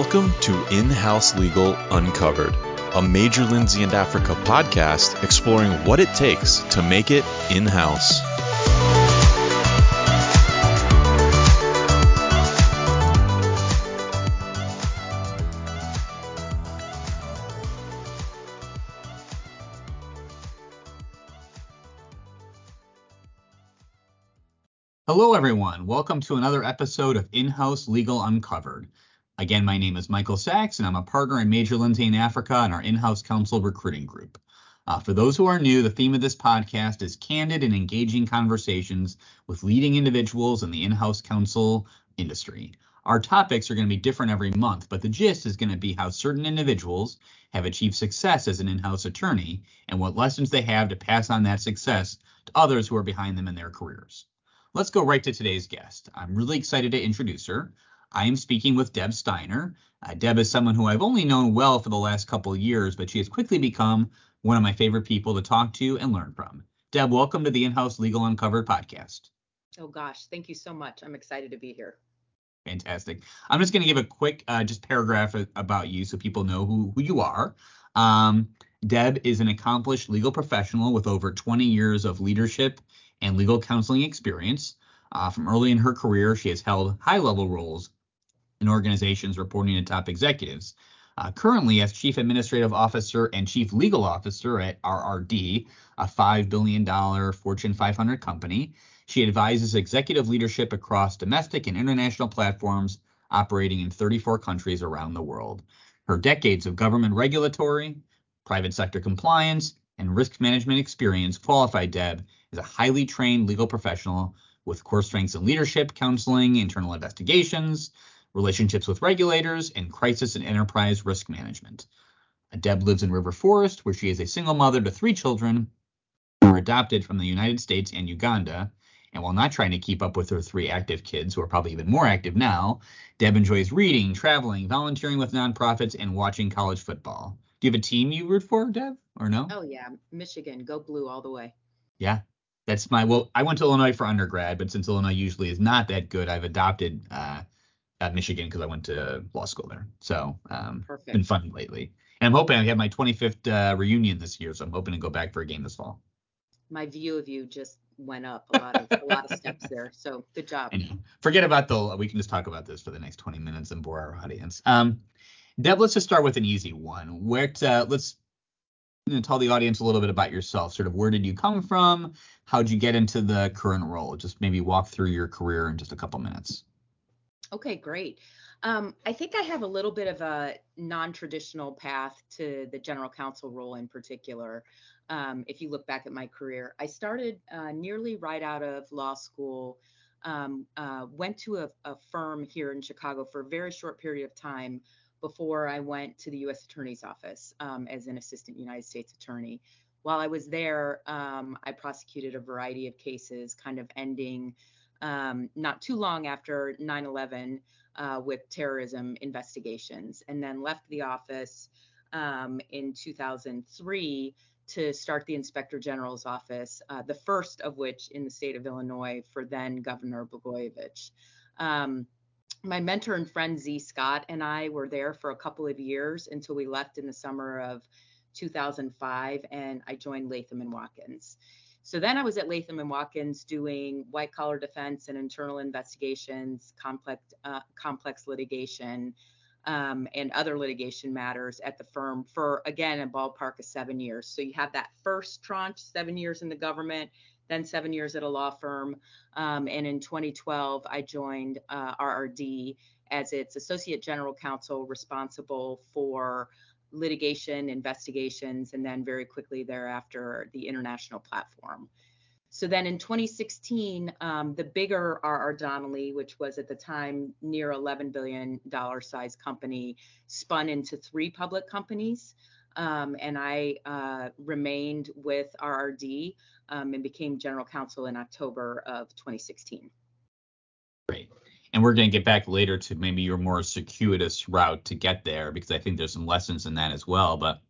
Welcome to In House Legal Uncovered, a Major Lindsey and Africa podcast exploring what it takes to make it in house. Hello, everyone. Welcome to another episode of In House Legal Uncovered. Again, my name is Michael Sachs, and I'm a partner in Major Lindsey in Africa in our in house counsel recruiting group. Uh, for those who are new, the theme of this podcast is candid and engaging conversations with leading individuals in the in house counsel industry. Our topics are going to be different every month, but the gist is going to be how certain individuals have achieved success as an in house attorney and what lessons they have to pass on that success to others who are behind them in their careers. Let's go right to today's guest. I'm really excited to introduce her. I am speaking with Deb Steiner. Uh, Deb is someone who I've only known well for the last couple of years, but she has quickly become one of my favorite people to talk to and learn from. Deb, welcome to the In-House Legal Uncovered podcast. Oh gosh, thank you so much. I'm excited to be here. Fantastic. I'm just going to give a quick uh, just paragraph about you so people know who, who you are. Um, Deb is an accomplished legal professional with over 20 years of leadership and legal counseling experience. Uh, from early in her career, she has held high level roles in organizations reporting to top executives. Uh, currently, as Chief Administrative Officer and Chief Legal Officer at RRD, a $5 billion Fortune 500 company, she advises executive leadership across domestic and international platforms operating in 34 countries around the world. Her decades of government regulatory, private sector compliance, and risk management experience qualify Deb as a highly trained legal professional with core strengths in leadership, counseling, internal investigations, relationships with regulators, and crisis and enterprise risk management. Deb lives in River Forest, where she is a single mother to three children who were adopted from the United States and Uganda. And while not trying to keep up with her three active kids, who are probably even more active now, Deb enjoys reading, traveling, volunteering with nonprofits, and watching college football. Do you have a team you root for, Deb, or no? Oh yeah, Michigan, go blue all the way. Yeah, that's my well. I went to Illinois for undergrad, but since Illinois usually is not that good, I've adopted uh, at Michigan because I went to law school there. So um, Perfect. been fun lately. And I'm hoping I have my 25th uh, reunion this year, so I'm hoping to go back for a game this fall. My view of you just went up a lot of a lot of steps there. So good job. Forget about the. We can just talk about this for the next 20 minutes and bore our audience. Um, Deb, let's just start with an easy one. Where to, let's you know, tell the audience a little bit about yourself. Sort of where did you come from? How'd you get into the current role? Just maybe walk through your career in just a couple minutes. Okay, great. Um, I think I have a little bit of a non-traditional path to the general counsel role in particular. Um, if you look back at my career, I started uh, nearly right out of law school. Um, uh, went to a, a firm here in Chicago for a very short period of time before I went to the U.S. Attorney's Office um, as an assistant United States attorney. While I was there, um, I prosecuted a variety of cases, kind of ending um, not too long after 9 11 uh, with terrorism investigations, and then left the office um, in 2003 to start the Inspector General's office, uh, the first of which in the state of Illinois for then Governor Blagojevich. Um, my mentor and friend Z Scott and I were there for a couple of years until we left in the summer of 2005 and I joined Latham and Watkins. So then I was at Latham and Watkins doing white collar defense and internal investigations, complex uh, complex litigation, um, and other litigation matters at the firm for again a ballpark of seven years. So you have that first tranche, seven years in the government, then seven years at a law firm. Um, and in 2012, I joined uh, RRD as its associate general counsel responsible for litigation, investigations, and then very quickly thereafter, the international platform. So then in 2016, um, the bigger RR Donnelley, which was at the time near $11 billion size company, spun into three public companies. Um, and I uh, remained with RRD um, and became general counsel in October of 2016. Great. And we're going to get back later to maybe your more circuitous route to get there because I think there's some lessons in that as well. But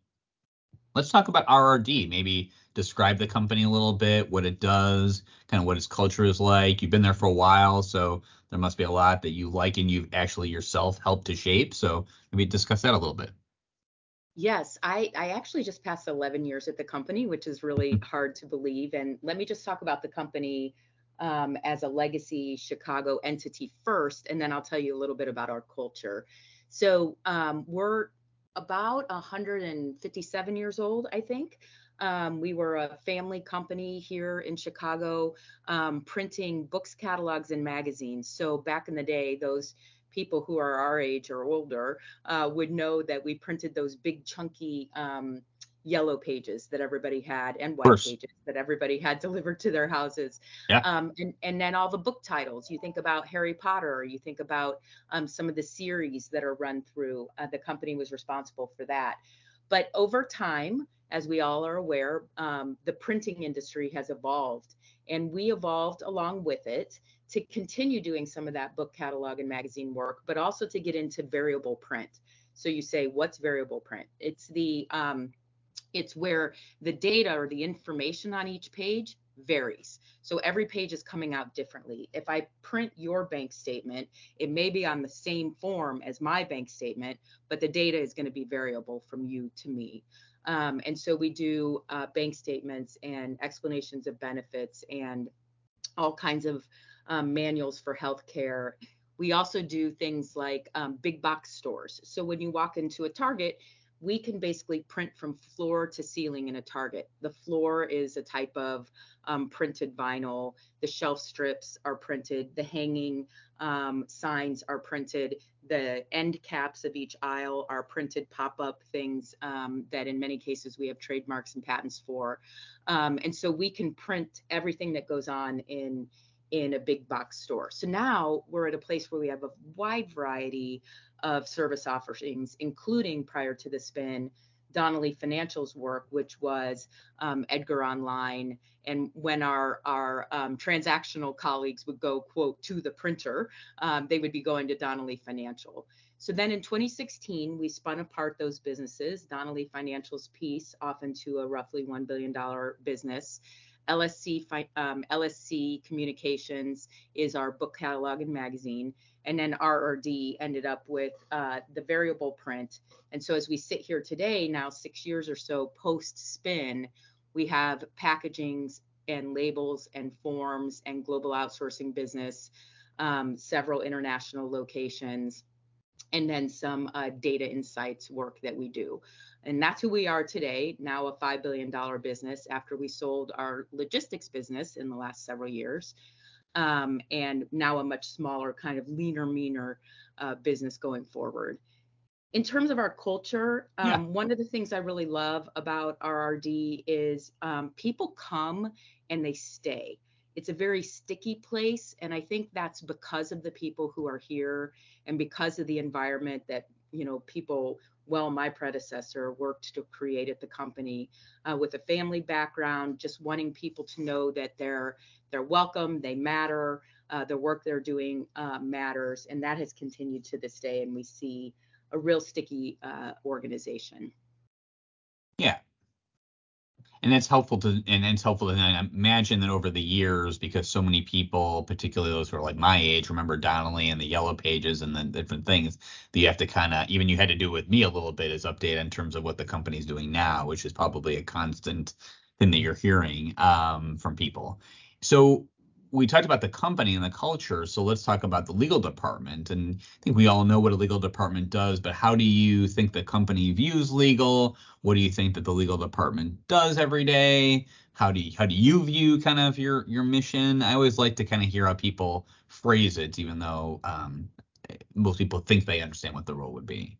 let's talk about RRD. Maybe describe the company a little bit, what it does, kind of what its culture is like. You've been there for a while, so there must be a lot that you like and you've actually yourself helped to shape. So maybe discuss that a little bit. Yes, I, I actually just passed 11 years at the company, which is really hmm. hard to believe. And let me just talk about the company um, as a legacy Chicago entity first, and then I'll tell you a little bit about our culture. So um, we're about 157 years old, I think. Um, we were a family company here in Chicago, um, printing books, catalogs, and magazines. So back in the day, those people who are our age or older uh, would know that we printed those big chunky um, yellow pages that everybody had and white pages that everybody had delivered to their houses. Yeah. Um, and, and then all the book titles. You think about Harry Potter, or you think about um, some of the series that are run through. Uh, the company was responsible for that. But over time, as we all are aware, um, the printing industry has evolved, and we evolved along with it to continue doing some of that book catalog and magazine work, but also to get into variable print. So you say, what's variable print? It's the um, it's where the data or the information on each page varies. So every page is coming out differently. If I print your bank statement, it may be on the same form as my bank statement, but the data is going to be variable from you to me. Um, and so we do uh, bank statements and explanations of benefits and all kinds of um, manuals for healthcare. We also do things like um, big box stores. So when you walk into a Target, we can basically print from floor to ceiling in a Target. The floor is a type of um, printed vinyl. The shelf strips are printed. The hanging um, signs are printed. The end caps of each aisle are printed pop up things um, that, in many cases, we have trademarks and patents for. Um, and so we can print everything that goes on in in a big box store. So now we're at a place where we have a wide variety of service offerings, including prior to the spin, Donnelley Financial's work, which was um, Edgar Online. And when our, our um, transactional colleagues would go, quote, to the printer, um, they would be going to Donnelley Financial. So then in 2016, we spun apart those businesses, Donnelley Financial's piece off into a roughly $1 billion business. LSC um, LSC Communications is our book catalog and magazine, and then RRD ended up with uh, the variable print. And so as we sit here today, now six years or so post spin, we have packagings and labels and forms and global outsourcing business, um, several international locations, and then some uh, data insights work that we do. And that's who we are today, now a $5 billion business after we sold our logistics business in the last several years. Um, and now a much smaller, kind of leaner, meaner uh, business going forward. In terms of our culture, um, yeah. one of the things I really love about RRD is um, people come and they stay. It's a very sticky place. And I think that's because of the people who are here and because of the environment that, you know, people well, my predecessor worked to create at the company uh, with a family background, just wanting people to know that they're they're welcome, they matter, uh, the work they're doing uh, matters, and that has continued to this day. And we see a real sticky uh, organization. Yeah, and that's helpful to and it's helpful to imagine that over the years because so many people particularly those who are like my age remember donnelley and the yellow pages and the different things that you have to kind of even you had to do with me a little bit is update in terms of what the company's doing now which is probably a constant thing that you're hearing um, from people. So we talked about the company and the culture, so let's talk about the legal department. And I think we all know what a legal department does, but how do you think the company views legal? What do you think that the legal department does every day? How do you, how do you view kind of your your mission? I always like to kind of hear how people phrase it, even though um, most people think they understand what the role would be.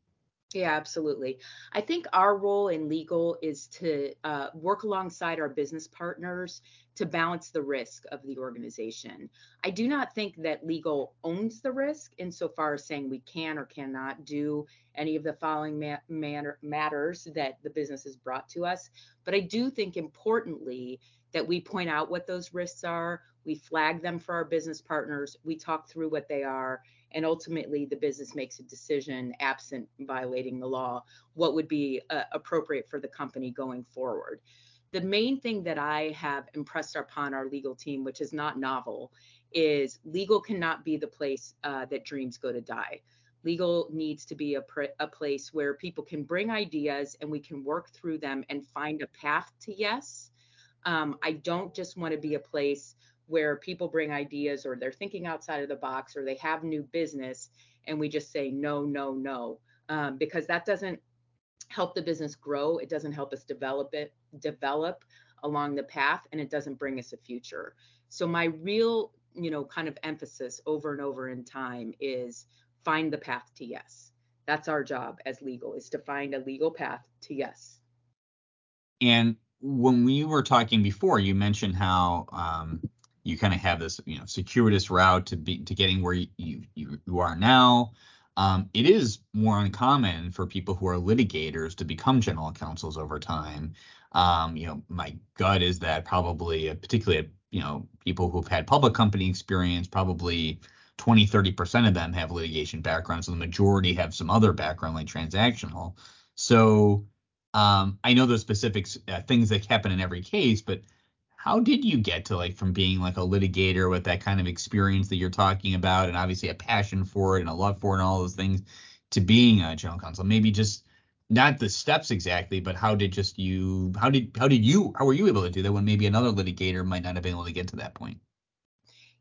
Yeah, absolutely. I think our role in legal is to uh, work alongside our business partners to balance the risk of the organization. I do not think that legal owns the risk insofar as saying we can or cannot do any of the following ma- matters that the business has brought to us. But I do think importantly that we point out what those risks are, we flag them for our business partners, we talk through what they are, and ultimately the business makes a decision absent violating the law, what would be uh, appropriate for the company going forward. The main thing that I have impressed upon our legal team, which is not novel, is legal cannot be the place uh, that dreams go to die. Legal needs to be a, pr- a place where people can bring ideas and we can work through them and find a path to yes. Um, I don't just want to be a place where people bring ideas or they're thinking outside of the box or they have new business and we just say no, no, no, um, because that doesn't help the business grow. It doesn't help us develop it, develop along the path, and it doesn't bring us a future. So my real, you know, kind of emphasis over and over in time is find the path to yes. That's our job as legal is to find a legal path to yes. And when we were talking before, you mentioned how um, you kind of have this, you know, circuitous route to be to getting where you you, you are now. Um, it is more uncommon for people who are litigators to become general counsels over time. Um, you know, my gut is that probably, uh, particularly, you know, people who've had public company experience, probably 20, 30% of them have litigation background. So the majority have some other background like transactional. So um, I know those specific uh, things that happen in every case, but how did you get to like from being like a litigator with that kind of experience that you're talking about and obviously a passion for it and a love for it and all those things to being a general counsel? Maybe just not the steps exactly but how did just you how did how did you how were you able to do that when maybe another litigator might not have been able to get to that point?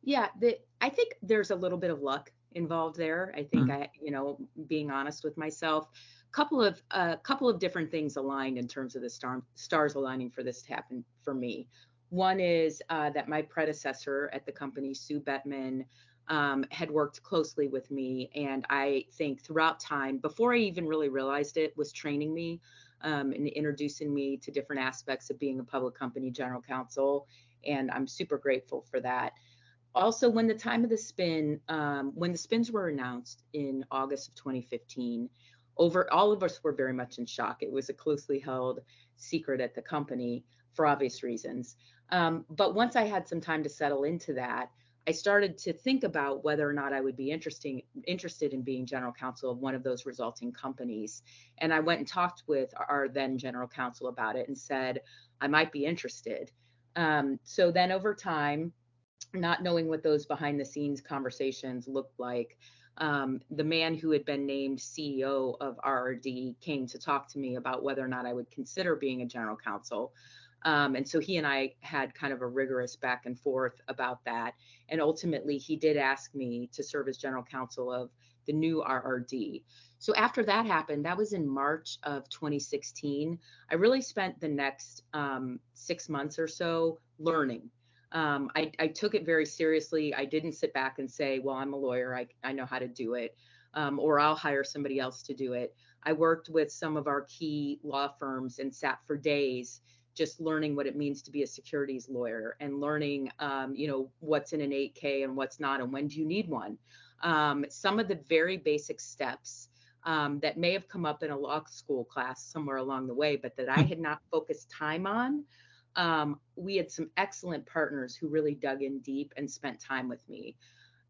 Yeah the, i think there's a little bit of luck involved there. I think mm-hmm. i you know being honest with myself couple of a uh, couple of different things aligned in terms of the star, stars aligning for this to happen for me one is uh, that my predecessor at the company, Sue Bettman, um, had worked closely with me. And I think throughout time, before I even really realized it, was training me um, and introducing me to different aspects of being a public company general counsel. And I'm super grateful for that. Also, when the time of the spin, um, when the spins were announced in August of 2015, over all of us were very much in shock. It was a closely held secret at the company for obvious reasons. Um, but once I had some time to settle into that, I started to think about whether or not I would be interesting, interested in being general counsel of one of those resulting companies. And I went and talked with our then general counsel about it and said, I might be interested. Um, so then over time, not knowing what those behind the scenes conversations looked like, um, the man who had been named CEO of RRD came to talk to me about whether or not I would consider being a general counsel. Um, and so he and I had kind of a rigorous back and forth about that. And ultimately, he did ask me to serve as general counsel of the new RRD. So after that happened, that was in March of 2016. I really spent the next um, six months or so learning. Um, I, I, took it very seriously. I didn't sit back and say, well, I'm a lawyer, I, I know how to do it, um, or I'll hire somebody else to do it. I worked with some of our key law firms and sat for days just learning what it means to be a securities lawyer and learning, um, you know, what's in an 8K and what's not, and when do you need one. Um, some of the very basic steps um, that may have come up in a law school class somewhere along the way, but that I had not focused time on. Um, we had some excellent partners who really dug in deep and spent time with me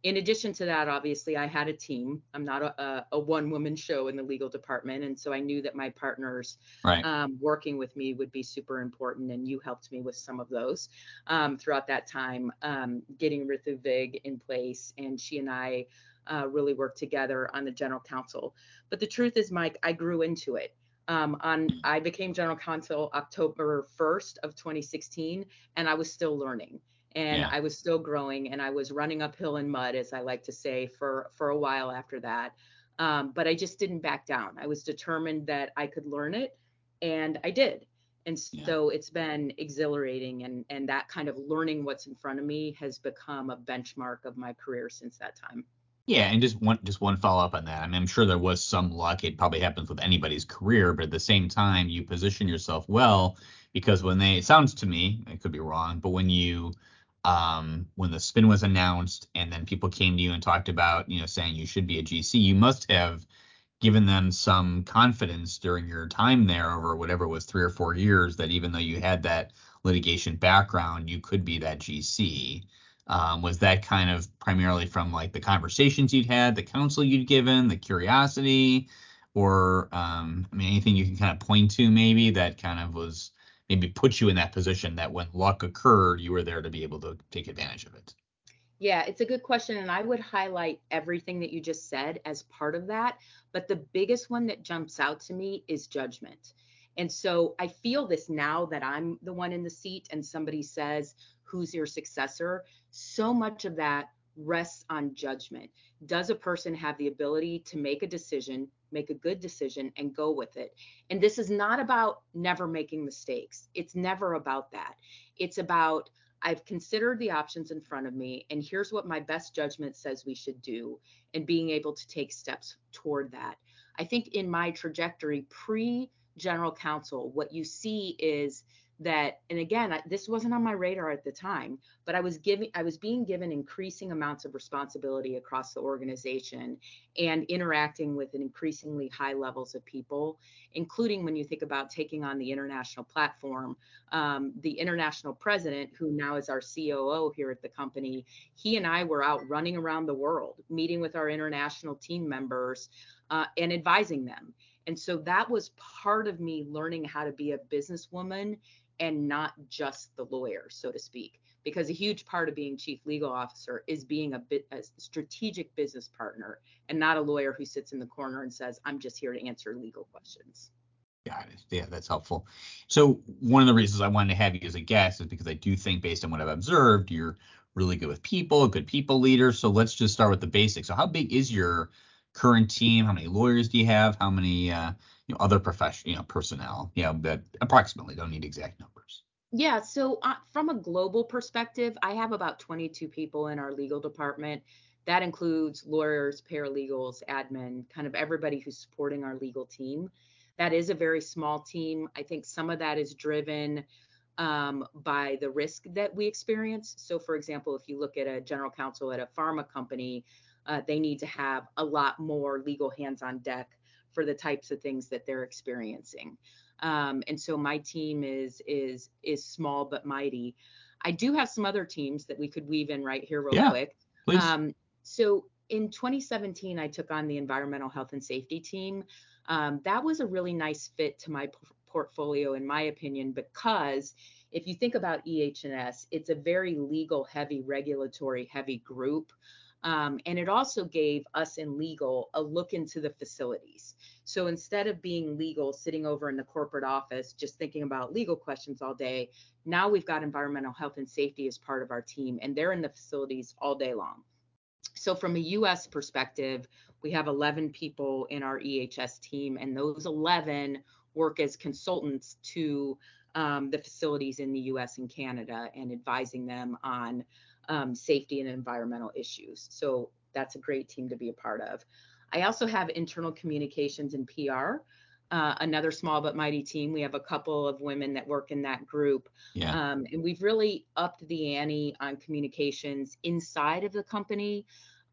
in addition to that, obviously, I had a team. I'm not a, a one woman show in the legal department. And so I knew that my partners right. um, working with me would be super important. And you helped me with some of those um, throughout that time, um, getting Ritu Vig in place. And she and I uh, really worked together on the general counsel. But the truth is, Mike, I grew into it. Um, on I became general counsel October 1st of 2016, and I was still learning and yeah. I was still growing and I was running uphill in mud, as I like to say, for for a while after that. Um, but I just didn't back down. I was determined that I could learn it, and I did. And so yeah. it's been exhilarating, and and that kind of learning what's in front of me has become a benchmark of my career since that time. Yeah, and just one just one follow up on that. I mean, I'm sure there was some luck. It probably happens with anybody's career, but at the same time, you position yourself well because when they it sounds to me, I could be wrong, but when you um, when the spin was announced and then people came to you and talked about, you know, saying you should be a GC, you must have given them some confidence during your time there over whatever it was three or four years that even though you had that litigation background, you could be that GC. Um, was that kind of primarily from like the conversations you'd had, the counsel you'd given, the curiosity, or um, I mean anything you can kind of point to maybe that kind of was maybe put you in that position that when luck occurred, you were there to be able to take advantage of it? Yeah, it's a good question. And I would highlight everything that you just said as part of that. But the biggest one that jumps out to me is judgment. And so I feel this now that I'm the one in the seat and somebody says, Who's your successor? So much of that rests on judgment. Does a person have the ability to make a decision, make a good decision, and go with it? And this is not about never making mistakes. It's never about that. It's about, I've considered the options in front of me, and here's what my best judgment says we should do, and being able to take steps toward that. I think in my trajectory pre general counsel, what you see is that and again I, this wasn't on my radar at the time but i was giving i was being given increasing amounts of responsibility across the organization and interacting with an increasingly high levels of people including when you think about taking on the international platform um, the international president who now is our coo here at the company he and i were out running around the world meeting with our international team members uh, and advising them. And so that was part of me learning how to be a businesswoman and not just the lawyer, so to speak. Because a huge part of being chief legal officer is being a bit a strategic business partner and not a lawyer who sits in the corner and says, I'm just here to answer legal questions. Got it. Yeah, that's helpful. So one of the reasons I wanted to have you as a guest is because I do think based on what I've observed, you're really good with people, a good people leader. So let's just start with the basics. So how big is your current team? How many lawyers do you have? How many uh, you know, other profession, you know, personnel? You know, that approximately don't need exact numbers. Yeah. So uh, from a global perspective, I have about 22 people in our legal department. That includes lawyers, paralegals, admin, kind of everybody who's supporting our legal team. That is a very small team. I think some of that is driven um, by the risk that we experience. So, for example, if you look at a general counsel at a pharma company, uh, they need to have a lot more legal hands on deck for the types of things that they're experiencing. Um, and so my team is is is small but mighty. I do have some other teams that we could weave in right here real yeah, quick. Please. Um, so in 2017, I took on the environmental health and safety team. Um, that was a really nice fit to my p- portfolio, in my opinion, because if you think about EH&S, it's a very legal heavy, regulatory heavy group. Um, and it also gave us in legal a look into the facilities. So instead of being legal, sitting over in the corporate office, just thinking about legal questions all day, now we've got environmental health and safety as part of our team, and they're in the facilities all day long. So from a US perspective, we have 11 people in our EHS team, and those 11 work as consultants to um, the facilities in the US and Canada and advising them on um, safety and environmental issues. So that's a great team to be a part of. I also have internal communications and PR, uh, another small but mighty team. We have a couple of women that work in that group. Yeah. Um, and we've really upped the ante on communications inside of the company.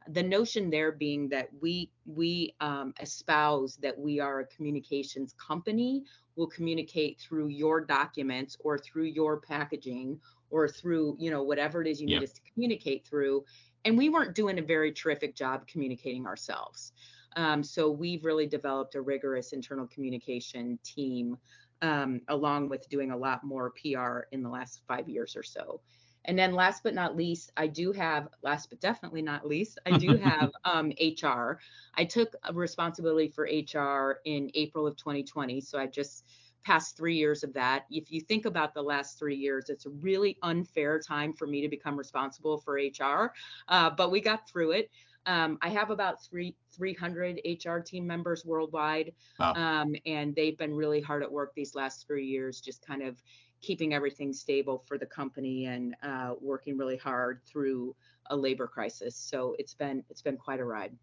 The notion there being that we we um, espouse that we are a communications company. We'll communicate through your documents or through your packaging or through you know whatever it is you yep. need us to communicate through and we weren't doing a very terrific job communicating ourselves. Um, so we've really developed a rigorous internal communication team um, along with doing a lot more pr in the last five years or so. And then last but not least i do have last but definitely not least i do have um, hr i took a responsibility for hr in april of 2020 so i just past three years of that. If you think about the last three years, it's a really unfair time for me to become responsible for HR, uh, but we got through it. Um, I have about three 300 HR team members worldwide, wow. um, and they've been really hard at work these last three years, just kind of keeping everything stable for the company and uh, working really hard through a labor crisis. So it's been it's been quite a ride.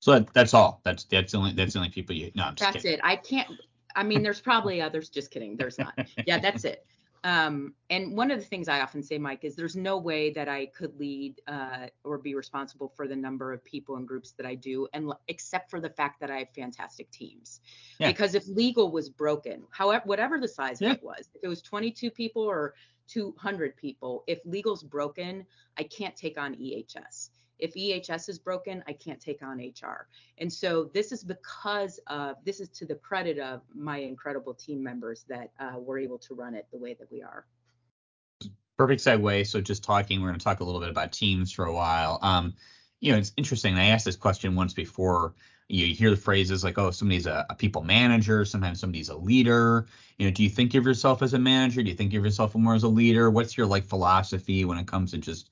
So that, that's all. That's that's the only that's the only people you. No, I'm just that's kidding. it. I can't. I mean, there's probably others. Just kidding. There's not. Yeah, that's it. Um, and one of the things I often say, Mike, is there's no way that I could lead uh, or be responsible for the number of people and groups that I do, and except for the fact that I have fantastic teams. Yeah. Because if legal was broken, however, whatever the size yeah. of it was, if it was 22 people or 200 people, if legal's broken, I can't take on EHS. If EHS is broken, I can't take on HR. And so this is because of this is to the credit of my incredible team members that uh, we're able to run it the way that we are. Perfect segue. So just talking, we're going to talk a little bit about teams for a while. Um, you know, it's interesting. I asked this question once before. You hear the phrases like, "Oh, somebody's a, a, people manager." Sometimes somebody's a leader. You know, do you think of yourself as a manager? Do you think of yourself more as a leader? What's your like philosophy when it comes to just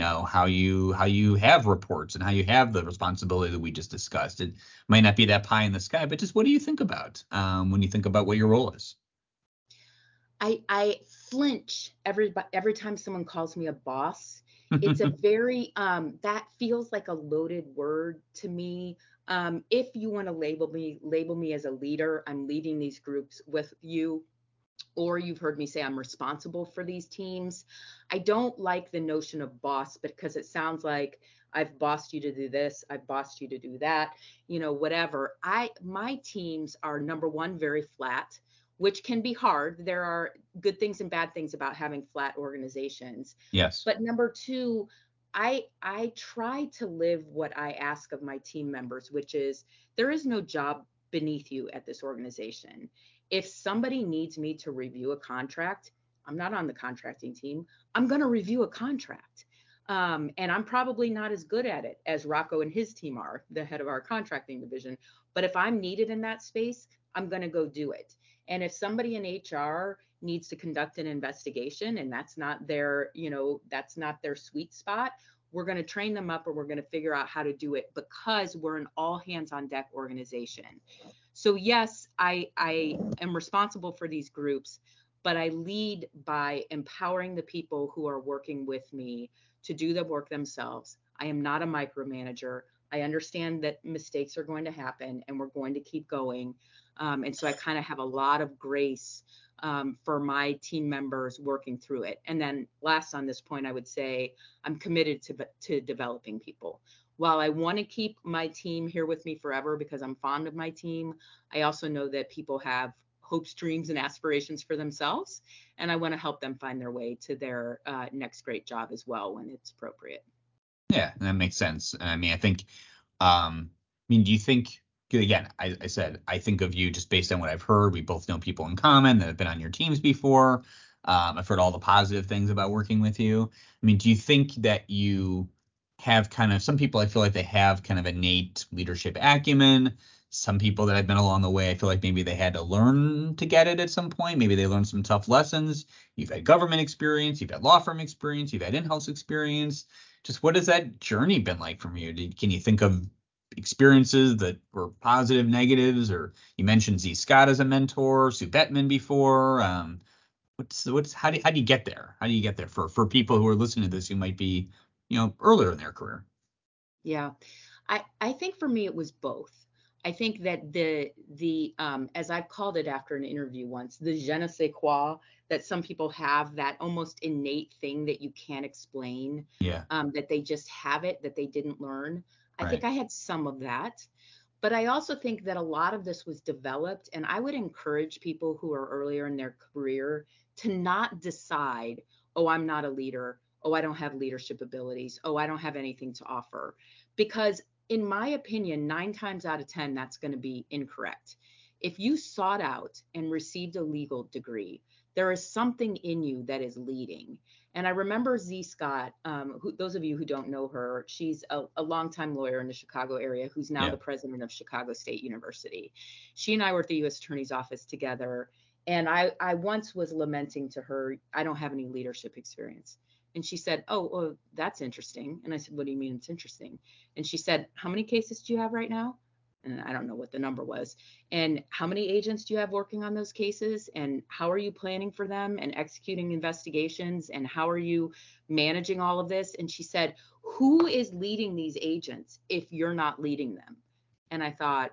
know how you how you have reports and how you have the responsibility that we just discussed. It might not be that pie in the sky but just what do you think about um, when you think about what your role is? I i flinch every every time someone calls me a boss. It's a very um, that feels like a loaded word to me. Um, if you want to label me label me as a leader i'm leading these groups with you or you've heard me say I'm responsible for these teams. I don't like the notion of boss because it sounds like I've bossed you to do this, I've bossed you to do that, you know, whatever. I my teams are number one very flat, which can be hard. There are good things and bad things about having flat organizations. Yes. But number 2, I I try to live what I ask of my team members, which is there is no job beneath you at this organization if somebody needs me to review a contract, I'm not on the contracting team. I'm going to review a contract. Um, and I'm probably not as good at it as Rocco and his team are, the head of our contracting division. But if I'm needed in that space, I'm going to go do it. And if somebody in HR needs to conduct an investigation and that's not their, you know, that's not their sweet spot, we're going to train them up or we're going to figure out how to do it because we're an all hands on deck organization. So yes, I I am responsible for these groups, but I lead by empowering the people who are working with me to do the work themselves. I am not a micromanager. I understand that mistakes are going to happen and we're going to keep going. Um, and so I kind of have a lot of grace um, for my team members working through it. And then last on this point, I would say I'm committed to, to developing people while I want to keep my team here with me forever because I'm fond of my team, I also know that people have hopes, dreams, and aspirations for themselves. And I want to help them find their way to their uh, next great job as well when it's appropriate. Yeah, that makes sense. I mean, I think, um, I mean, do you think, again, I, I said, I think of you just based on what I've heard. We both know people in common that have been on your teams before. Um, I've heard all the positive things about working with you. I mean, do you think that you have kind of some people I feel like they have kind of innate leadership acumen. Some people that I've been along the way, I feel like maybe they had to learn to get it at some point. Maybe they learned some tough lessons. You've had government experience, you've had law firm experience, you've had in-house experience. Just what has that journey been like for you? Did, can you think of experiences that were positive, negatives, or you mentioned Z Scott as a mentor, Sue Bettman before. Um, what's what's how do how do you get there? How do you get there for for people who are listening to this who might be you know, earlier in their career? Yeah. I, I think for me it was both. I think that the the um, as I've called it after an interview once, the je ne sais quoi that some people have that almost innate thing that you can't explain. Yeah. Um, that they just have it that they didn't learn. I right. think I had some of that, but I also think that a lot of this was developed, and I would encourage people who are earlier in their career to not decide, oh, I'm not a leader oh, I don't have leadership abilities. Oh, I don't have anything to offer. Because, in my opinion, nine times out of 10, that's going to be incorrect. If you sought out and received a legal degree, there is something in you that is leading. And I remember Z Scott, um, who, those of you who don't know her, she's a, a longtime lawyer in the Chicago area who's now yeah. the president of Chicago State University. She and I were at the U.S. Attorney's Office together. And I, I once was lamenting to her, I don't have any leadership experience. And she said, Oh, well, that's interesting. And I said, What do you mean it's interesting? And she said, How many cases do you have right now? And I don't know what the number was. And how many agents do you have working on those cases? And how are you planning for them and executing investigations? And how are you managing all of this? And she said, Who is leading these agents if you're not leading them? And I thought,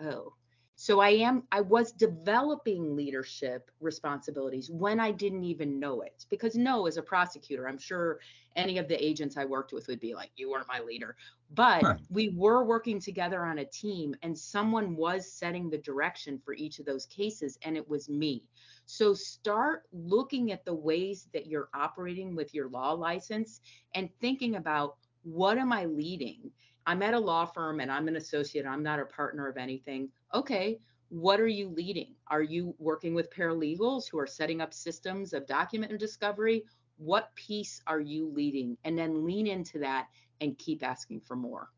Oh. So I am I was developing leadership responsibilities when I didn't even know it. Because no, as a prosecutor, I'm sure any of the agents I worked with would be like, you weren't my leader. But right. we were working together on a team and someone was setting the direction for each of those cases and it was me. So start looking at the ways that you're operating with your law license and thinking about what am I leading? I'm at a law firm and I'm an associate, I'm not a partner of anything. Okay, what are you leading? Are you working with paralegals who are setting up systems of document and discovery? What piece are you leading? And then lean into that and keep asking for more.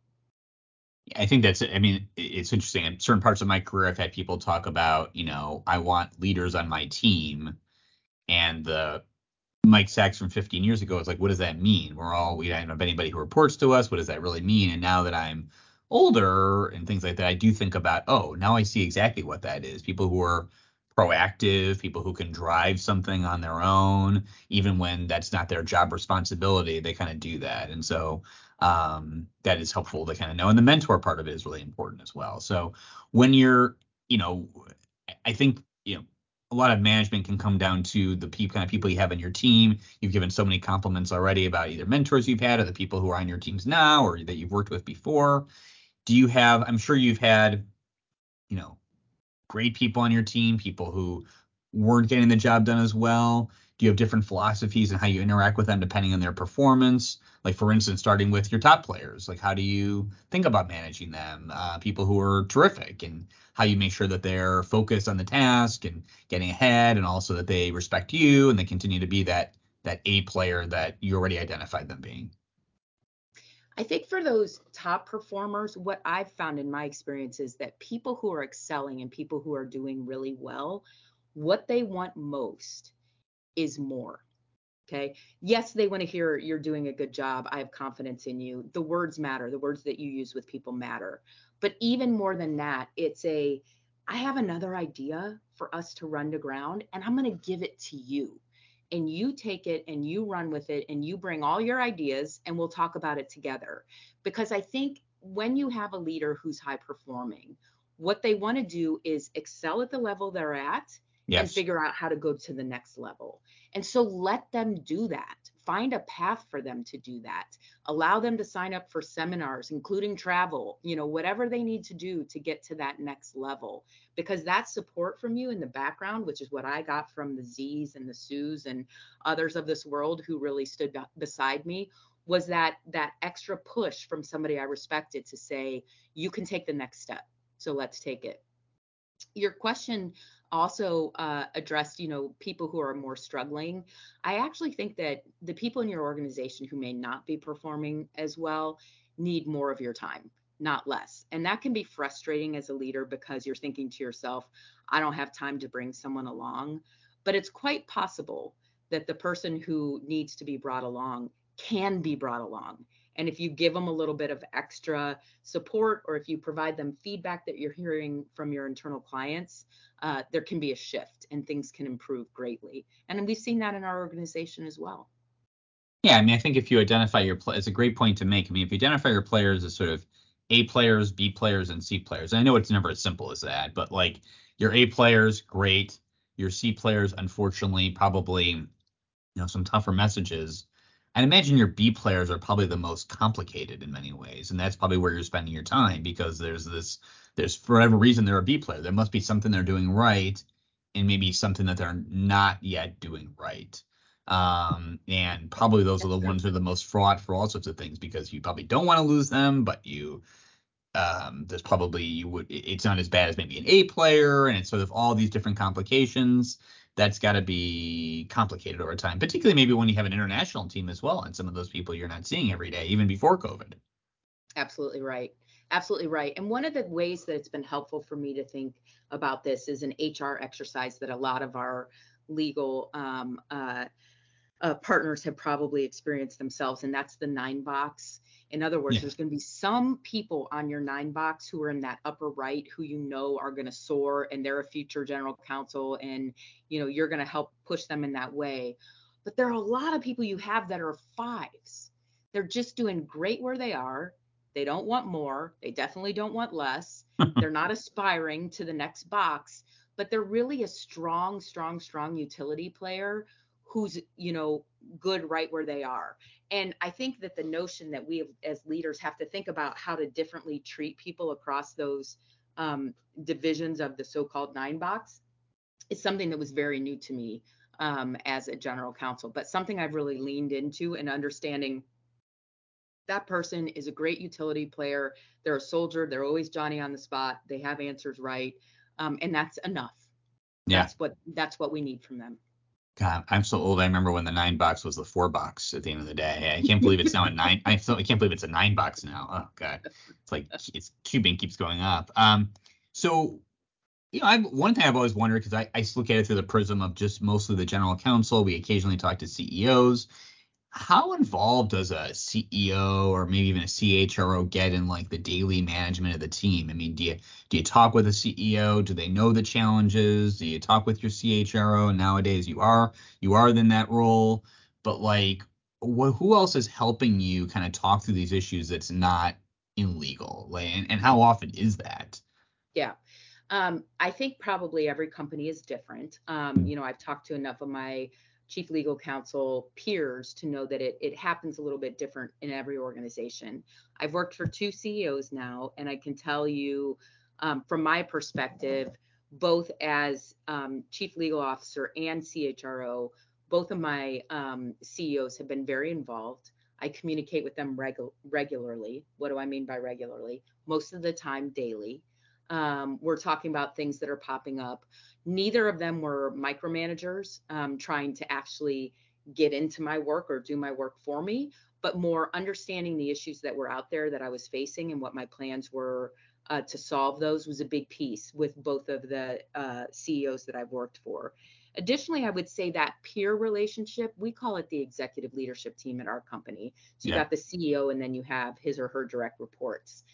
I think that's I mean, it's interesting. In certain parts of my career, I've had people talk about, you know, I want leaders on my team. And the Mike Sachs from 15 years ago is like, what does that mean? We're all, we don't have anybody who reports to us. What does that really mean? And now that I'm older and things like that, I do think about, oh, now I see exactly what that is. People who are proactive, people who can drive something on their own, even when that's not their job responsibility, they kind of do that. And so um, that is helpful to kind of know. And the mentor part of it is really important as well. So when you're, you know, I think, you know, a lot of management can come down to the people, kind of people you have in your team. You've given so many compliments already about either mentors you've had or the people who are on your teams now or that you've worked with before. Do you have? I'm sure you've had, you know, great people on your team, people who weren't getting the job done as well. Do you have different philosophies and how you interact with them depending on their performance? Like for instance, starting with your top players, like how do you think about managing them? Uh, people who are terrific and how you make sure that they're focused on the task and getting ahead, and also that they respect you and they continue to be that that A player that you already identified them being. I think for those top performers, what I've found in my experience is that people who are excelling and people who are doing really well, what they want most is more. Okay. Yes, they want to hear you're doing a good job. I have confidence in you. The words matter. The words that you use with people matter. But even more than that, it's a I have another idea for us to run to ground and I'm going to give it to you. And you take it and you run with it and you bring all your ideas and we'll talk about it together. Because I think when you have a leader who's high performing, what they want to do is excel at the level they're at yes. and figure out how to go to the next level. And so let them do that find a path for them to do that allow them to sign up for seminars including travel you know whatever they need to do to get to that next level because that support from you in the background which is what i got from the z's and the sues and others of this world who really stood beside me was that that extra push from somebody i respected to say you can take the next step so let's take it your question also uh, addressed, you know, people who are more struggling. I actually think that the people in your organization who may not be performing as well need more of your time, not less. And that can be frustrating as a leader because you're thinking to yourself, I don't have time to bring someone along. But it's quite possible that the person who needs to be brought along can be brought along. And if you give them a little bit of extra support, or if you provide them feedback that you're hearing from your internal clients, uh, there can be a shift and things can improve greatly. And we've seen that in our organization as well. Yeah, I mean, I think if you identify your, play, it's a great point to make. I mean, if you identify your players as sort of A players, B players, and C players, and I know it's never as simple as that, but like your A players, great. Your C players, unfortunately, probably, you know, some tougher messages I'd imagine your B players are probably the most complicated in many ways, and that's probably where you're spending your time because there's this, there's for whatever reason they're a B player. There must be something they're doing right, and maybe something that they're not yet doing right. Um, and probably those are the ones who are the most fraught for all sorts of things because you probably don't want to lose them, but you um, there's probably you would it's not as bad as maybe an A player, and it's sort of all these different complications that's got to be complicated over time, particularly maybe when you have an international team as well, and some of those people you're not seeing every day, even before COVID. Absolutely right. Absolutely right. And one of the ways that it's been helpful for me to think about this is an HR exercise that a lot of our legal um, uh, uh, partners have probably experienced themselves, and that's the nine box. In other words, yeah. there's going to be some people on your nine box who are in that upper right who you know are going to soar and they're a future general counsel and you know you're going to help push them in that way. But there are a lot of people you have that are fives. They're just doing great where they are They don't want more. They definitely don't want less. they're not aspiring to the next box, but they're really a strong, strong, strong utility player who's, you know, good right where they are. And I think that the notion that we as leaders have to think about how to differently treat people across those um, divisions of the so-called nine box is something that was very new to me um, as a general counsel, but something I've really leaned into and understanding that person is a great utility player. They're a soldier. They're always Johnny on the spot. They have answers right, um, and that's enough. Yeah. That's what that's what we need from them. God, I'm so old. I remember when the nine box was the four box at the end of the day. I can't believe it's now a nine. I still I can't believe it's a nine box now. Oh God, it's like it's cubing keeps going up. Um, so you know, I've, one thing I've always wondered because I, I look at it through the prism of just mostly the general counsel. We occasionally talk to CEOs. How involved does a CEO or maybe even a CHRO get in like the daily management of the team? I mean, do you do you talk with a CEO? Do they know the challenges? Do you talk with your CHRO? And nowadays you are you are in that role, but like, wh- who else is helping you kind of talk through these issues that's not illegal? Like, and, and how often is that? Yeah. Um, I think probably every company is different. Um, you know, I've talked to enough of my chief legal counsel peers to know that it, it happens a little bit different in every organization. I've worked for two CEOs now, and I can tell you um, from my perspective, both as um, chief legal officer and CHRO, both of my um, CEOs have been very involved. I communicate with them regu- regularly. What do I mean by regularly? Most of the time, daily. Um, we're talking about things that are popping up. Neither of them were micromanagers um, trying to actually get into my work or do my work for me, but more understanding the issues that were out there that I was facing and what my plans were uh, to solve those was a big piece with both of the uh, CEOs that I've worked for. Additionally, I would say that peer relationship, we call it the executive leadership team at our company. So you yeah. got the CEO and then you have his or her direct reports.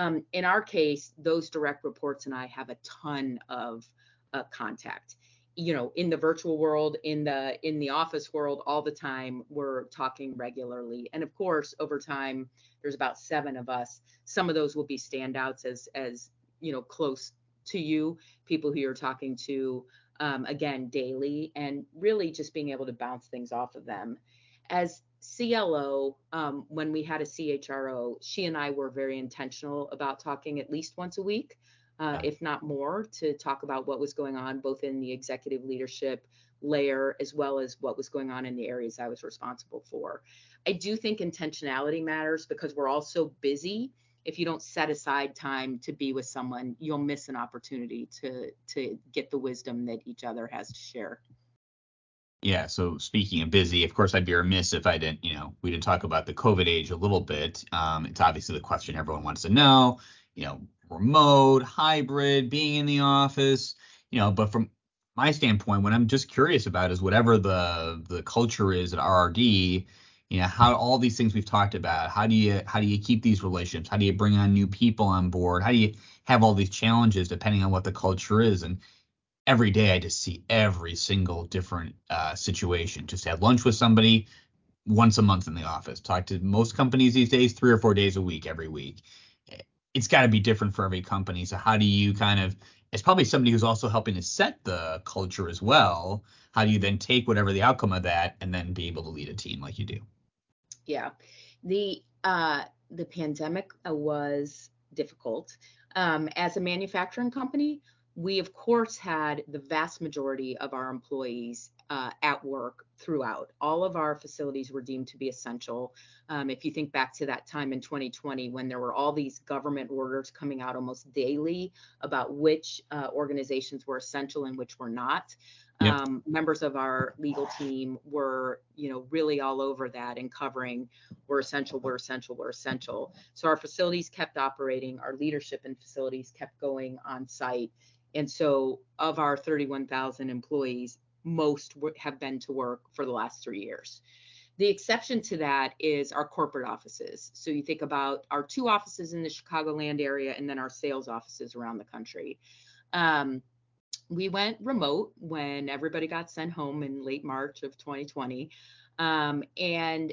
Um, in our case, those direct reports and I have a ton of uh, contact. You know, in the virtual world, in the in the office world, all the time we're talking regularly. And of course, over time, there's about seven of us. Some of those will be standouts as as you know close to you, people who you're talking to um, again daily, and really just being able to bounce things off of them. As CLO, um, when we had a CHRO, she and I were very intentional about talking at least once a week, uh, if not more, to talk about what was going on both in the executive leadership layer as well as what was going on in the areas I was responsible for. I do think intentionality matters because we're all so busy. If you don't set aside time to be with someone, you'll miss an opportunity to to get the wisdom that each other has to share. Yeah. So speaking of busy, of course, I'd be remiss if I didn't, you know, we didn't talk about the COVID age a little bit. Um, it's obviously the question everyone wants to know, you know, remote, hybrid, being in the office, you know, but from my standpoint, what I'm just curious about is whatever the the culture is at RRD, you know, how all these things we've talked about, how do you how do you keep these relationships? How do you bring on new people on board? How do you have all these challenges depending on what the culture is? And every day I just see every single different uh, situation. Just had lunch with somebody once a month in the office. Talk to most companies these days three or four days a week, every week. It's got to be different for every company. So how do you kind of it's probably somebody who's also helping to set the culture as well. How do you then take whatever the outcome of that and then be able to lead a team like you do? Yeah, the uh, the pandemic was difficult. Um, as a manufacturing company, we of course had the vast majority of our employees uh, at work throughout. All of our facilities were deemed to be essential. Um, if you think back to that time in 2020 when there were all these government orders coming out almost daily about which uh, organizations were essential and which were not. Um, members of our legal team were, you know, really all over that and covering we're essential, we're essential, we're essential. So our facilities kept operating, our leadership and facilities kept going on site and so, of our 31,000 employees, most have been to work for the last three years. The exception to that is our corporate offices. So, you think about our two offices in the Chicagoland area and then our sales offices around the country. Um, we went remote when everybody got sent home in late March of 2020. Um, and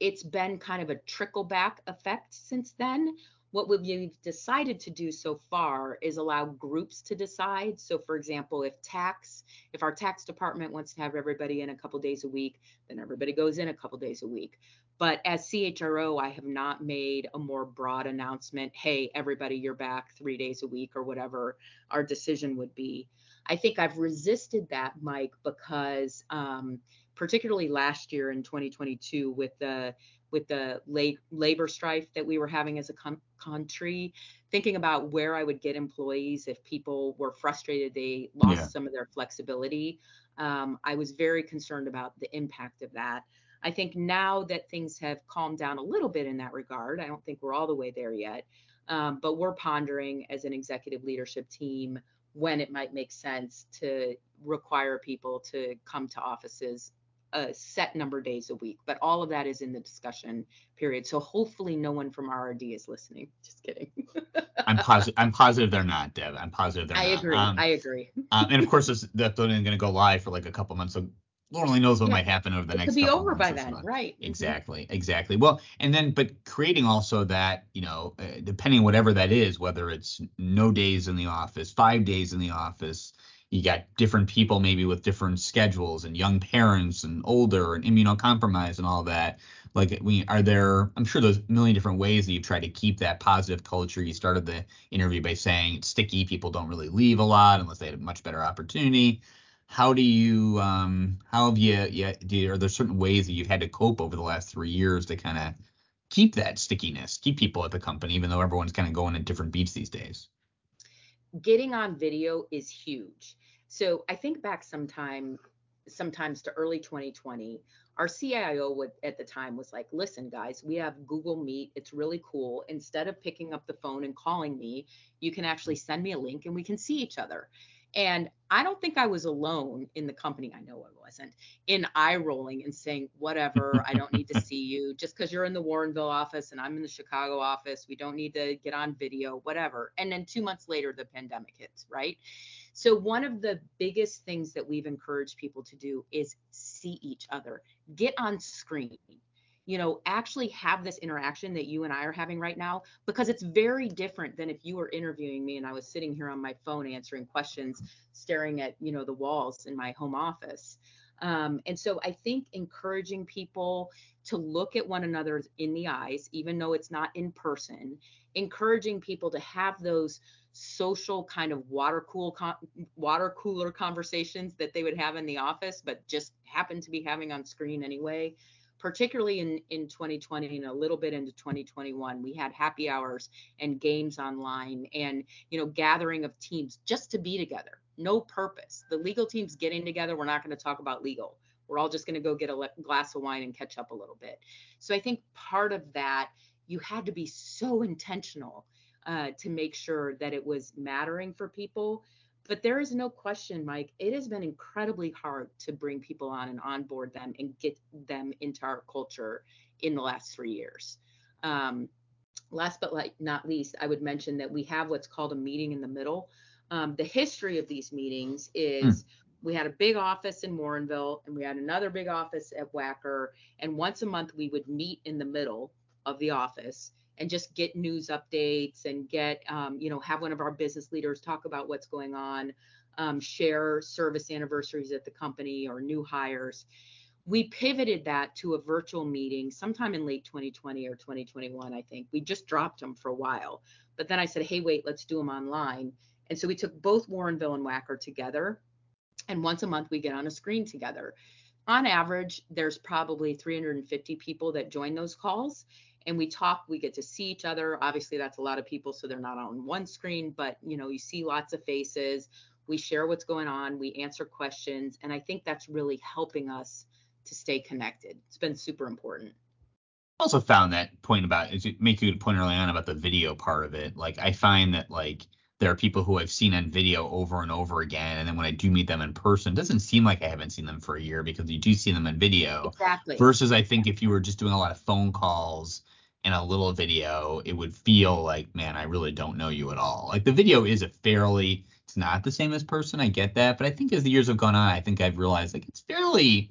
it's been kind of a trickle back effect since then. What we've decided to do so far is allow groups to decide. So, for example, if tax, if our tax department wants to have everybody in a couple days a week, then everybody goes in a couple days a week. But as CHRO, I have not made a more broad announcement. Hey, everybody, you're back three days a week or whatever our decision would be. I think I've resisted that, Mike, because um, particularly last year in 2022 with the with the la- labor strife that we were having as a com- country, thinking about where I would get employees if people were frustrated they lost yeah. some of their flexibility. Um, I was very concerned about the impact of that. I think now that things have calmed down a little bit in that regard, I don't think we're all the way there yet, um, but we're pondering as an executive leadership team when it might make sense to require people to come to offices a set number of days a week, but all of that is in the discussion period. So hopefully no one from RRD is listening. Just kidding. I'm positive. I'm positive they're not, Deb. I'm positive they're I not. Agree. Um, I agree. um, and of course, this, that's only going to go live for like a couple months. So Lord only knows what yeah. might happen over the it next. Could be over by then, right? Exactly, mm-hmm. exactly. Well, and then but creating also that you know, uh, depending whatever that is, whether it's no days in the office, five days in the office, you got different people maybe with different schedules and young parents and older and immunocompromised and all that. Like we are there i'm sure there's a million different ways that you try to keep that positive culture. You started the interview by saying it's sticky people don't really leave a lot unless they had a much better opportunity. How do you um how have you yeah do are there certain ways that you've had to cope over the last three years to kind of keep that stickiness keep people at the company even though everyone's kind of going at different beats these days getting on video is huge so I think back sometime, sometimes to early 2020, our CIO would at the time was like, listen, guys, we have Google Meet. It's really cool. Instead of picking up the phone and calling me, you can actually send me a link and we can see each other. And I don't think I was alone in the company. I know I wasn't in eye rolling and saying, whatever, I don't need to see you just because you're in the Warrenville office and I'm in the Chicago office. We don't need to get on video, whatever. And then two months later, the pandemic hits, right? So, one of the biggest things that we've encouraged people to do is see each other, get on screen you know, actually have this interaction that you and I are having right now because it's very different than if you were interviewing me and I was sitting here on my phone answering questions, staring at, you know, the walls in my home office. Um, and so I think encouraging people to look at one another in the eyes, even though it's not in person, encouraging people to have those social kind of water cool con- water cooler conversations that they would have in the office, but just happen to be having on screen anyway particularly in, in 2020 and a little bit into 2021 we had happy hours and games online and you know gathering of teams just to be together. No purpose. The legal teams getting together. We're not going to talk about legal. We're all just going to go get a le- glass of wine and catch up a little bit. So i think part of that you had to be so intentional uh, to make sure that it was mattering for people but there is no question, Mike, it has been incredibly hard to bring people on and onboard them and get them into our culture in the last three years. Um, last but like not least, I would mention that we have what's called a meeting in the middle. Um, the history of these meetings is mm. we had a big office in Warrenville and we had another big office at Wacker. And once a month, we would meet in the middle of the office and just get news updates and get um, you know have one of our business leaders talk about what's going on um, share service anniversaries at the company or new hires. We pivoted that to a virtual meeting sometime in late 2020 or 2021 i think. We just dropped them for a while. But then i said hey wait let's do them online. And so we took both warrenville and wacker together and once a month we get on a screen together. On average there's probably 350 people that join those calls and we talk we get to see each other obviously that's a lot of people so they're not on one screen but you know you see lots of faces we share what's going on we answer questions and i think that's really helping us to stay connected it's been super important I also found that point about as you make a good point early on about the video part of it like i find that like there are people who I've seen on video over and over again, and then when I do meet them in person, it doesn't seem like I haven't seen them for a year because you do see them in video. Exactly. Versus, I think if you were just doing a lot of phone calls and a little video, it would feel like, man, I really don't know you at all. Like the video is a fairly, it's not the same as person. I get that, but I think as the years have gone on, I think I've realized like it's fairly,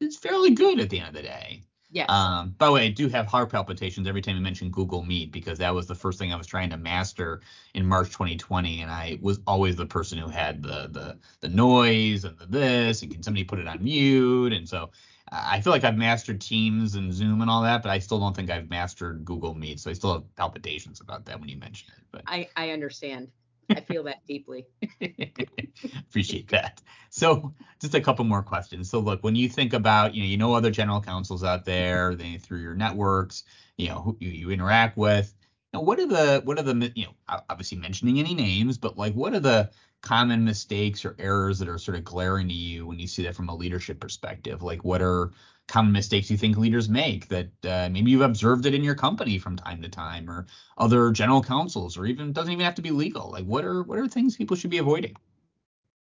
it's fairly good at the end of the day. Yes. Um, by the way, I do have heart palpitations every time you mention Google Meet because that was the first thing I was trying to master in March 2020, and I was always the person who had the the the noise and the this, and can somebody put it on mute? And so I feel like I've mastered Teams and Zoom and all that, but I still don't think I've mastered Google Meet. So I still have palpitations about that when you mention it. But I I understand. I feel that deeply. Appreciate that. So just a couple more questions. So look, when you think about, you know, you know other general counsels out there, they through your networks, you know, who you, you interact with. You know, what are the what are the you know obviously mentioning any names, but like what are the common mistakes or errors that are sort of glaring to you when you see that from a leadership perspective? Like what are common mistakes you think leaders make that uh, maybe you've observed it in your company from time to time or other general counsels or even doesn't even have to be legal like what are what are things people should be avoiding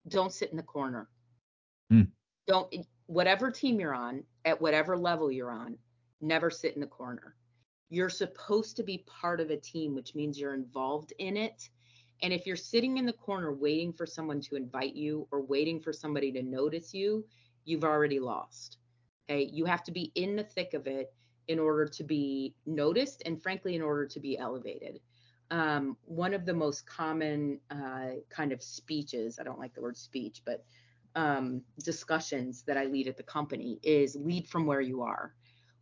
don't sit in the corner Hmm. don't whatever team you're on at whatever level you're on never sit in the corner you're supposed to be part of a team which means you're involved in it and if you're sitting in the corner waiting for someone to invite you or waiting for somebody to notice you you've already lost Okay, you have to be in the thick of it in order to be noticed and frankly in order to be elevated. Um, one of the most common uh, kind of speeches, I don't like the word speech, but um, discussions that I lead at the company is lead from where you are.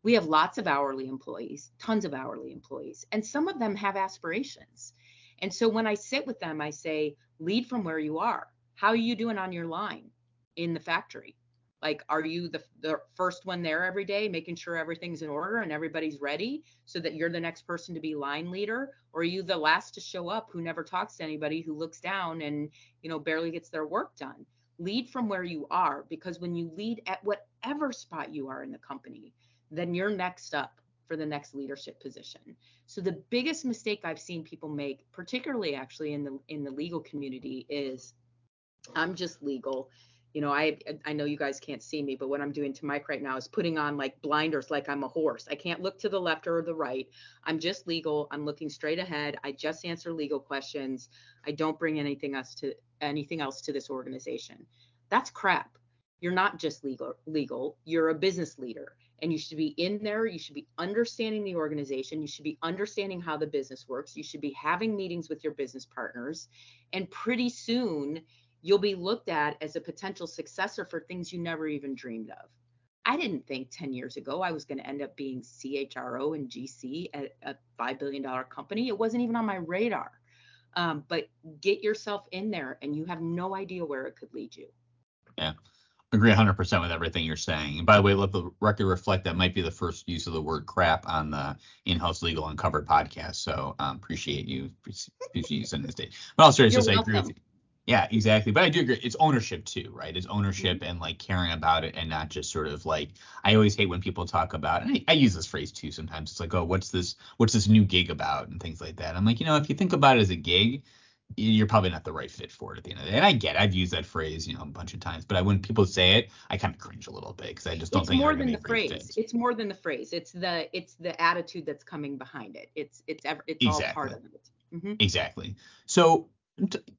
We have lots of hourly employees, tons of hourly employees, and some of them have aspirations. And so when I sit with them, I say, lead from where you are. How are you doing on your line in the factory? Like, are you the, the first one there every day, making sure everything's in order and everybody's ready so that you're the next person to be line leader? Or are you the last to show up who never talks to anybody, who looks down and, you know, barely gets their work done? Lead from where you are because when you lead at whatever spot you are in the company, then you're next up for the next leadership position. So the biggest mistake I've seen people make, particularly actually in the in the legal community, is I'm just legal you know, I I know you guys can't see me, but what I'm doing to Mike right now is putting on like blinders like I'm a horse. I can't look to the left or the right. I'm just legal. I'm looking straight ahead. I just answer legal questions. I don't bring anything else to anything else to this organization. That's crap. You're not just legal legal. You're a business leader and you should be in there. You should be understanding the organization. You should be understanding how the business works. You should be having meetings with your business partners. And pretty soon you'll be looked at as a potential successor for things you never even dreamed of. I didn't think 10 years ago I was going to end up being CHRO and GC at a $5 billion company. It wasn't even on my radar. Um, but get yourself in there and you have no idea where it could lead you. Yeah. Agree 100% with everything you're saying. And by the way, let the record reflect that might be the first use of the word crap on the in-house legal uncovered podcast. So um, appreciate you appreciate you sending this date. But also, just I agree with you. Yeah, exactly. But I do agree. It's ownership too, right? It's ownership mm-hmm. and like caring about it and not just sort of like I always hate when people talk about and I, I, use this phrase too sometimes. It's like, oh, what's this what's this new gig about and things like that. I'm like, you know, if you think about it as a gig, you're probably not the right fit for it at the end of the day. And I get, it. I've used that phrase, you know, a bunch of times, but I, when people say it, I kind of cringe a little bit because I just don't think it's think more than the phrase. It's more than the phrase. It's the it's the attitude that's coming behind it. It's it's ever it's exactly. all part of it. Mm-hmm. Exactly. So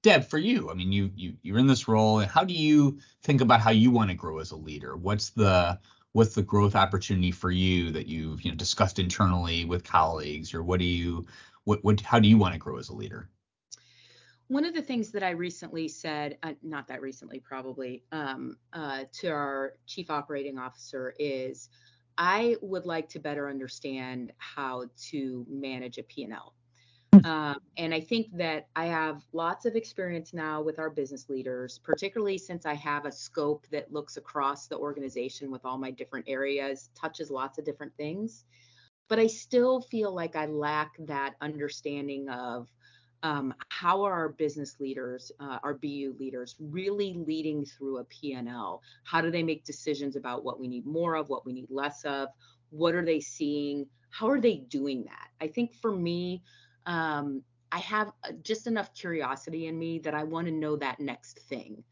Deb, for you, I mean, you you you're in this role, and how do you think about how you want to grow as a leader? What's the what's the growth opportunity for you that you've you know discussed internally with colleagues, or what do you what what how do you want to grow as a leader? One of the things that I recently said, uh, not that recently, probably, um, uh, to our chief operating officer is, I would like to better understand how to manage a P&L um, and I think that I have lots of experience now with our business leaders, particularly since I have a scope that looks across the organization with all my different areas, touches lots of different things. But I still feel like I lack that understanding of um, how are our business leaders, uh, our BU leaders, really leading through a P&L? How do they make decisions about what we need more of, what we need less of? What are they seeing? How are they doing that? I think for me, um, I have uh, just enough curiosity in me that I want to know that next thing.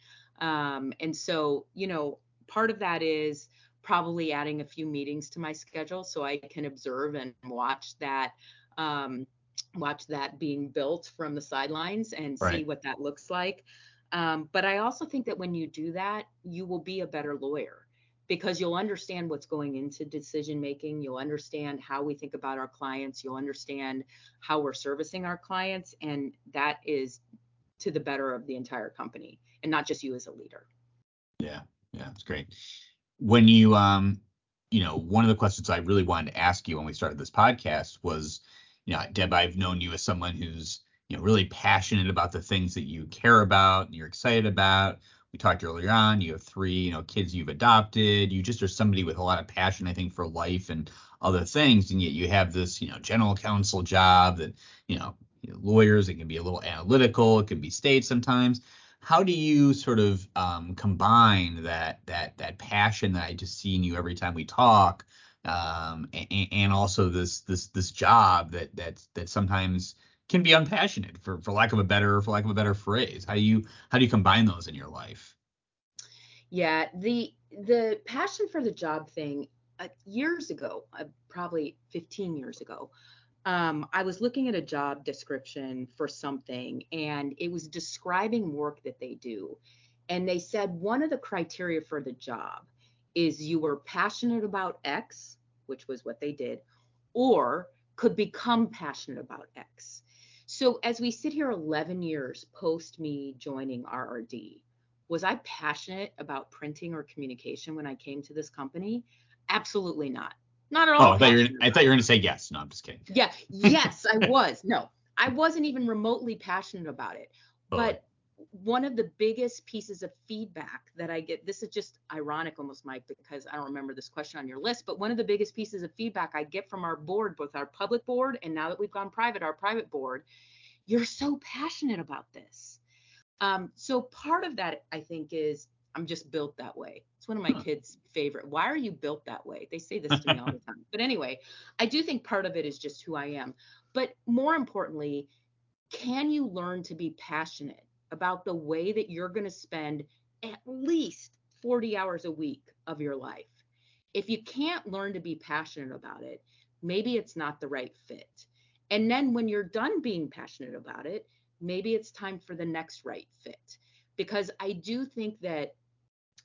Um, and so, you know, part of that is probably adding a few meetings to my schedule so I can observe and watch that um, watch that being built from the sidelines and right. see what that looks like. Um, but I also think that when you do that, you will be a better lawyer because you'll understand what's going into decision making. You'll understand how we think about our clients. You'll understand how we're servicing our clients. And that is to the better of the entire company and not just you as a leader. Yeah, yeah, it's great. When you, um, you know, one of the questions I really wanted to ask you when we started this podcast was, know, Deb, I've known you as someone who's, you know, really passionate about the things that you care about and you're excited about. We talked earlier on you have three you know kids you've adopted. You just are somebody with a lot of passion i think for life and other things. And yet you have this you know general counsel job that you know, you know lawyers it can be a little analytical it can be state sometimes. How do you sort of um, combine that that that passion that i just see in you every time we talk um, and, and also this this this job that that that sometimes can be unpassionate for for lack of a better for lack of a better phrase how do you how do you combine those in your life yeah the the passion for the job thing uh, years ago uh, probably 15 years ago um, I was looking at a job description for something and it was describing work that they do. And they said one of the criteria for the job is you were passionate about X, which was what they did, or could become passionate about X. So as we sit here 11 years post me joining RRD, was I passionate about printing or communication when I came to this company? Absolutely not. Not at all. Oh, I thought, you were, I thought you were going to say yes. No, I'm just kidding. Yeah. Yes, I was. No, I wasn't even remotely passionate about it. But one of the biggest pieces of feedback that I get, this is just ironic almost, Mike, because I don't remember this question on your list, but one of the biggest pieces of feedback I get from our board, both our public board and now that we've gone private, our private board, you're so passionate about this. Um, so part of that, I think, is I'm just built that way. It's one of my huh. kids' favorite. Why are you built that way? They say this to me all the time. But anyway, I do think part of it is just who I am. But more importantly, can you learn to be passionate about the way that you're going to spend at least 40 hours a week of your life? If you can't learn to be passionate about it, maybe it's not the right fit. And then when you're done being passionate about it, maybe it's time for the next right fit. Because I do think that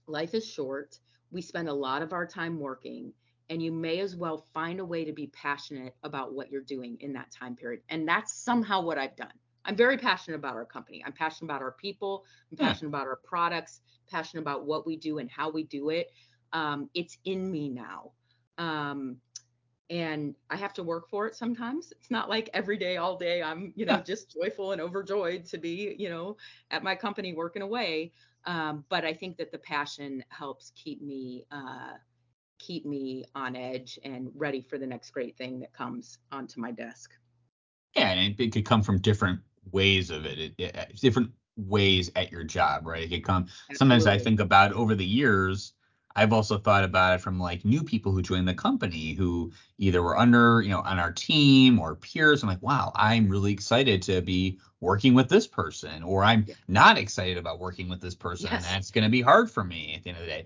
life is short. We spend a lot of our time working, and you may as well find a way to be passionate about what you're doing in that time period. And that's somehow what I've done. I'm very passionate about our company. I'm passionate about our people. I'm passionate about our products, passionate about what we do and how we do it. Um, it's in me now. Um, and I have to work for it sometimes. It's not like every day, all day, I'm, you know, yeah. just joyful and overjoyed to be, you know, at my company working away. Um, but I think that the passion helps keep me, uh, keep me on edge and ready for the next great thing that comes onto my desk. Yeah, and it, could come from different ways of it. It, it. Uh, different ways at your job, right? It could come. Absolutely. Sometimes I think about over the years I've also thought about it from like new people who joined the company who either were under, you know, on our team or peers. I'm like, wow, I'm really excited to be working with this person, or I'm not excited about working with this person, yes. and that's going to be hard for me at the end of the day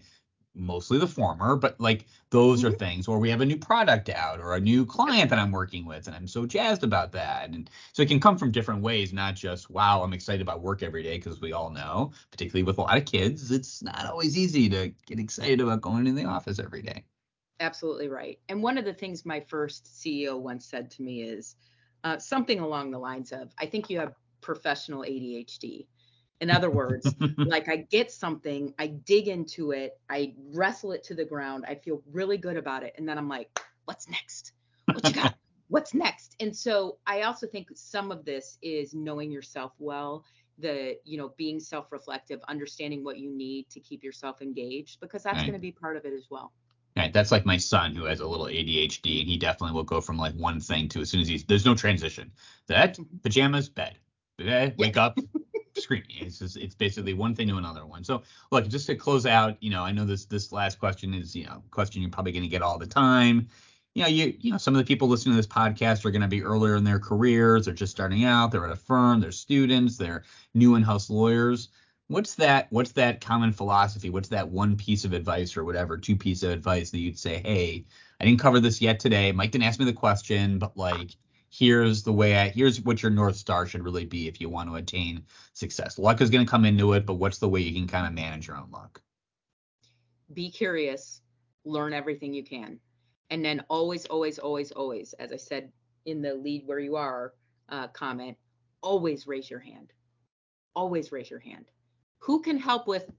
mostly the former, but like those mm-hmm. are things where we have a new product out or a new client that I'm working with, and I'm so jazzed about that. And so it can come from different ways, not just wow, I'm excited about work every day, because we all know, particularly with a lot of kids, it's not always easy to get excited about going to the office every day. Absolutely right. And one of the things my first CEO once said to me is uh, something along the lines of, I think you have professional ADHD. In other words, like I get something, I dig into it, I wrestle it to the ground, I feel really good about it, and then I'm like, what's next? What you got? what's next? And so I also think some of this is knowing yourself well, the you know being self-reflective, understanding what you need to keep yourself engaged, because that's right. going to be part of it as well. Right. That's like my son who has a little ADHD, and he definitely will go from like one thing to as soon as he's there's no transition. That mm-hmm. pajamas, bed, bed, wake yeah. up, screen. It's just, it's basically one thing to another one. So look, just to close out, you know, I know this this last question is you know question you're probably going to get all the time. You know, you you know some of the people listening to this podcast are going to be earlier in their careers. They're just starting out. They're at a firm. They're students. They're new in-house lawyers. What's that? What's that common philosophy? What's that one piece of advice or whatever, two piece of advice that you'd say, hey, I didn't cover this yet today. Mike didn't ask me the question, but like here's the way I here's what your north star should really be if you want to attain success. Luck is going to come into it, but what's the way you can kind of manage your own luck? Be curious, learn everything you can. And then always, always, always, always, as I said in the lead where you are uh, comment, always raise your hand. Always raise your hand. Who can help with?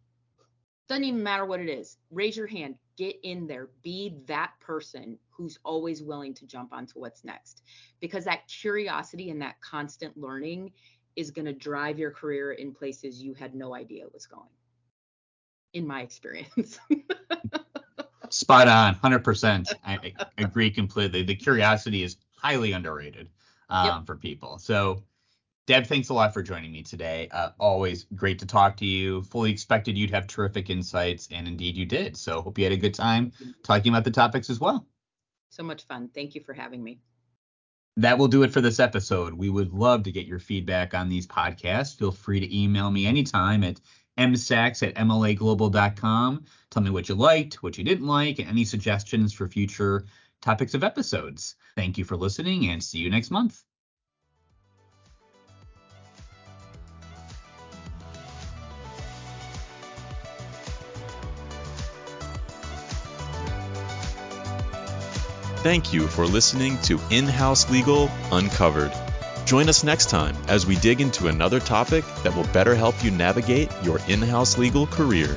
Doesn't even matter what it is. Raise your hand. Get in there. Be that person who's always willing to jump onto what's next. Because that curiosity and that constant learning is going to drive your career in places you had no idea was going. In my experience. Spot on, 100%. I, I agree completely. The curiosity is highly underrated um, yep. for people. So, Deb, thanks a lot for joining me today. Uh, always great to talk to you. Fully expected you'd have terrific insights, and indeed you did. So, hope you had a good time talking about the topics as well. So much fun. Thank you for having me. That will do it for this episode. We would love to get your feedback on these podcasts. Feel free to email me anytime at msachs at mlaglobal.com. Tell me what you liked, what you didn't like, and any suggestions for future topics of episodes. Thank you for listening and see you next month. Thank you for listening to In House Legal Uncovered. Join us next time as we dig into another topic that will better help you navigate your in house legal career.